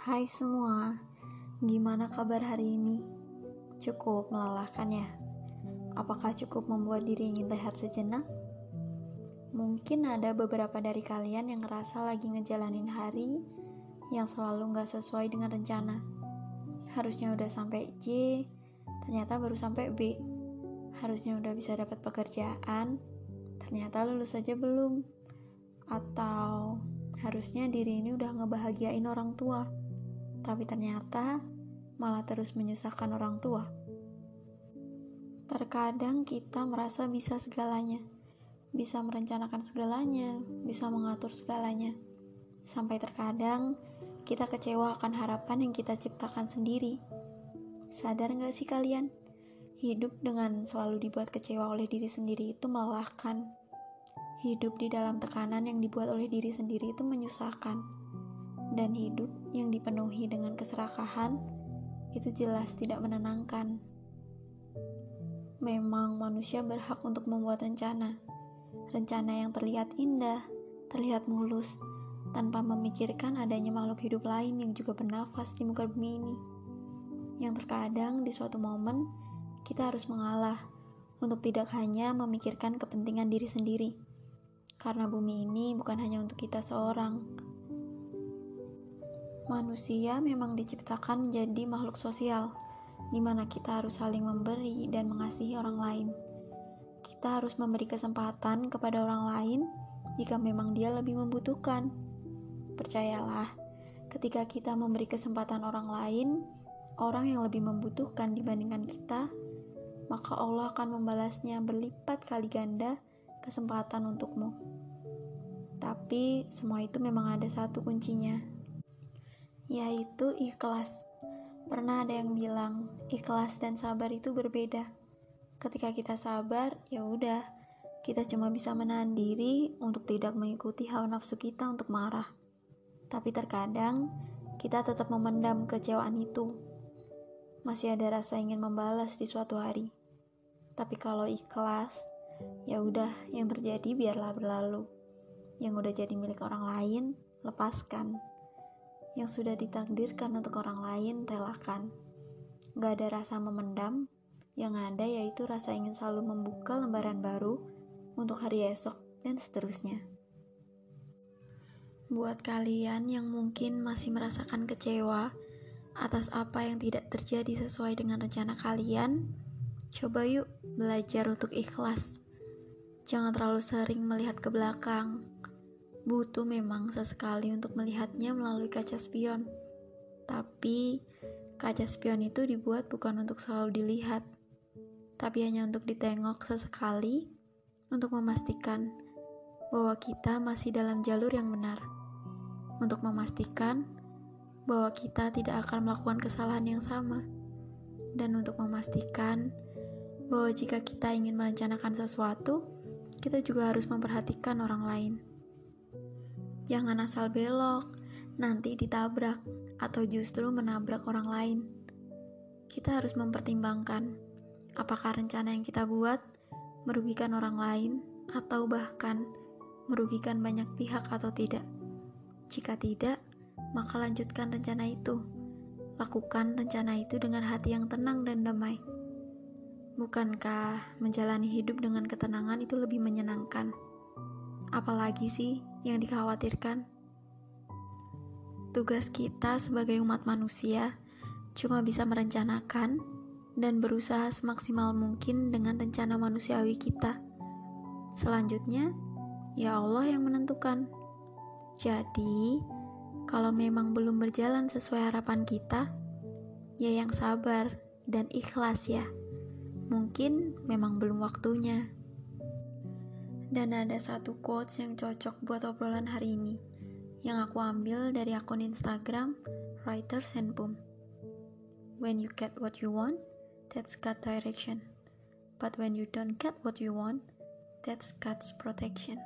Hai semua, gimana kabar hari ini? Cukup melelahkan ya? Apakah cukup membuat diri ingin rehat sejenak? Mungkin ada beberapa dari kalian yang ngerasa lagi ngejalanin hari yang selalu nggak sesuai dengan rencana. Harusnya udah sampai J, ternyata baru sampai B. Harusnya udah bisa dapat pekerjaan, ternyata lulus saja belum. Atau harusnya diri ini udah ngebahagiain orang tua tapi ternyata malah terus menyusahkan orang tua. Terkadang kita merasa bisa segalanya, bisa merencanakan segalanya, bisa mengatur segalanya, sampai terkadang kita kecewa akan harapan yang kita ciptakan sendiri. Sadar gak sih kalian? Hidup dengan selalu dibuat kecewa oleh diri sendiri itu melelahkan. Hidup di dalam tekanan yang dibuat oleh diri sendiri itu menyusahkan dan hidup yang dipenuhi dengan keserakahan itu jelas tidak menenangkan. Memang manusia berhak untuk membuat rencana. Rencana yang terlihat indah, terlihat mulus, tanpa memikirkan adanya makhluk hidup lain yang juga bernafas di muka bumi ini. Yang terkadang di suatu momen kita harus mengalah untuk tidak hanya memikirkan kepentingan diri sendiri. Karena bumi ini bukan hanya untuk kita seorang, Manusia memang diciptakan menjadi makhluk sosial, di mana kita harus saling memberi dan mengasihi orang lain. Kita harus memberi kesempatan kepada orang lain jika memang dia lebih membutuhkan. Percayalah, ketika kita memberi kesempatan orang lain, orang yang lebih membutuhkan dibandingkan kita, maka Allah akan membalasnya berlipat kali ganda kesempatan untukmu. Tapi semua itu memang ada satu kuncinya, yaitu ikhlas. Pernah ada yang bilang, ikhlas dan sabar itu berbeda. Ketika kita sabar, ya udah, kita cuma bisa menahan diri untuk tidak mengikuti hawa nafsu kita untuk marah. Tapi terkadang kita tetap memendam kecewaan itu. Masih ada rasa ingin membalas di suatu hari. Tapi kalau ikhlas, ya udah, yang terjadi biarlah berlalu. Yang udah jadi milik orang lain, lepaskan yang sudah ditakdirkan untuk orang lain relakan. Gak ada rasa memendam, yang ada yaitu rasa ingin selalu membuka lembaran baru untuk hari esok dan seterusnya. Buat kalian yang mungkin masih merasakan kecewa atas apa yang tidak terjadi sesuai dengan rencana kalian, coba yuk belajar untuk ikhlas. Jangan terlalu sering melihat ke belakang, Butuh memang sesekali untuk melihatnya melalui kaca spion. Tapi, kaca spion itu dibuat bukan untuk selalu dilihat, tapi hanya untuk ditengok sesekali untuk memastikan bahwa kita masih dalam jalur yang benar. Untuk memastikan bahwa kita tidak akan melakukan kesalahan yang sama. Dan untuk memastikan bahwa jika kita ingin merencanakan sesuatu, kita juga harus memperhatikan orang lain. Jangan asal belok, nanti ditabrak atau justru menabrak orang lain. Kita harus mempertimbangkan apakah rencana yang kita buat merugikan orang lain atau bahkan merugikan banyak pihak atau tidak. Jika tidak, maka lanjutkan rencana itu. Lakukan rencana itu dengan hati yang tenang dan damai. Bukankah menjalani hidup dengan ketenangan itu lebih menyenangkan? Apalagi sih yang dikhawatirkan? Tugas kita sebagai umat manusia cuma bisa merencanakan dan berusaha semaksimal mungkin dengan rencana manusiawi kita. Selanjutnya, ya Allah yang menentukan. Jadi, kalau memang belum berjalan sesuai harapan kita, ya yang sabar dan ikhlas ya. Mungkin memang belum waktunya. Dan ada satu quotes yang cocok buat obrolan hari ini, yang aku ambil dari akun Instagram Writer Senpum. When you get what you want, that's God direction. But when you don't get what you want, that's God's protection.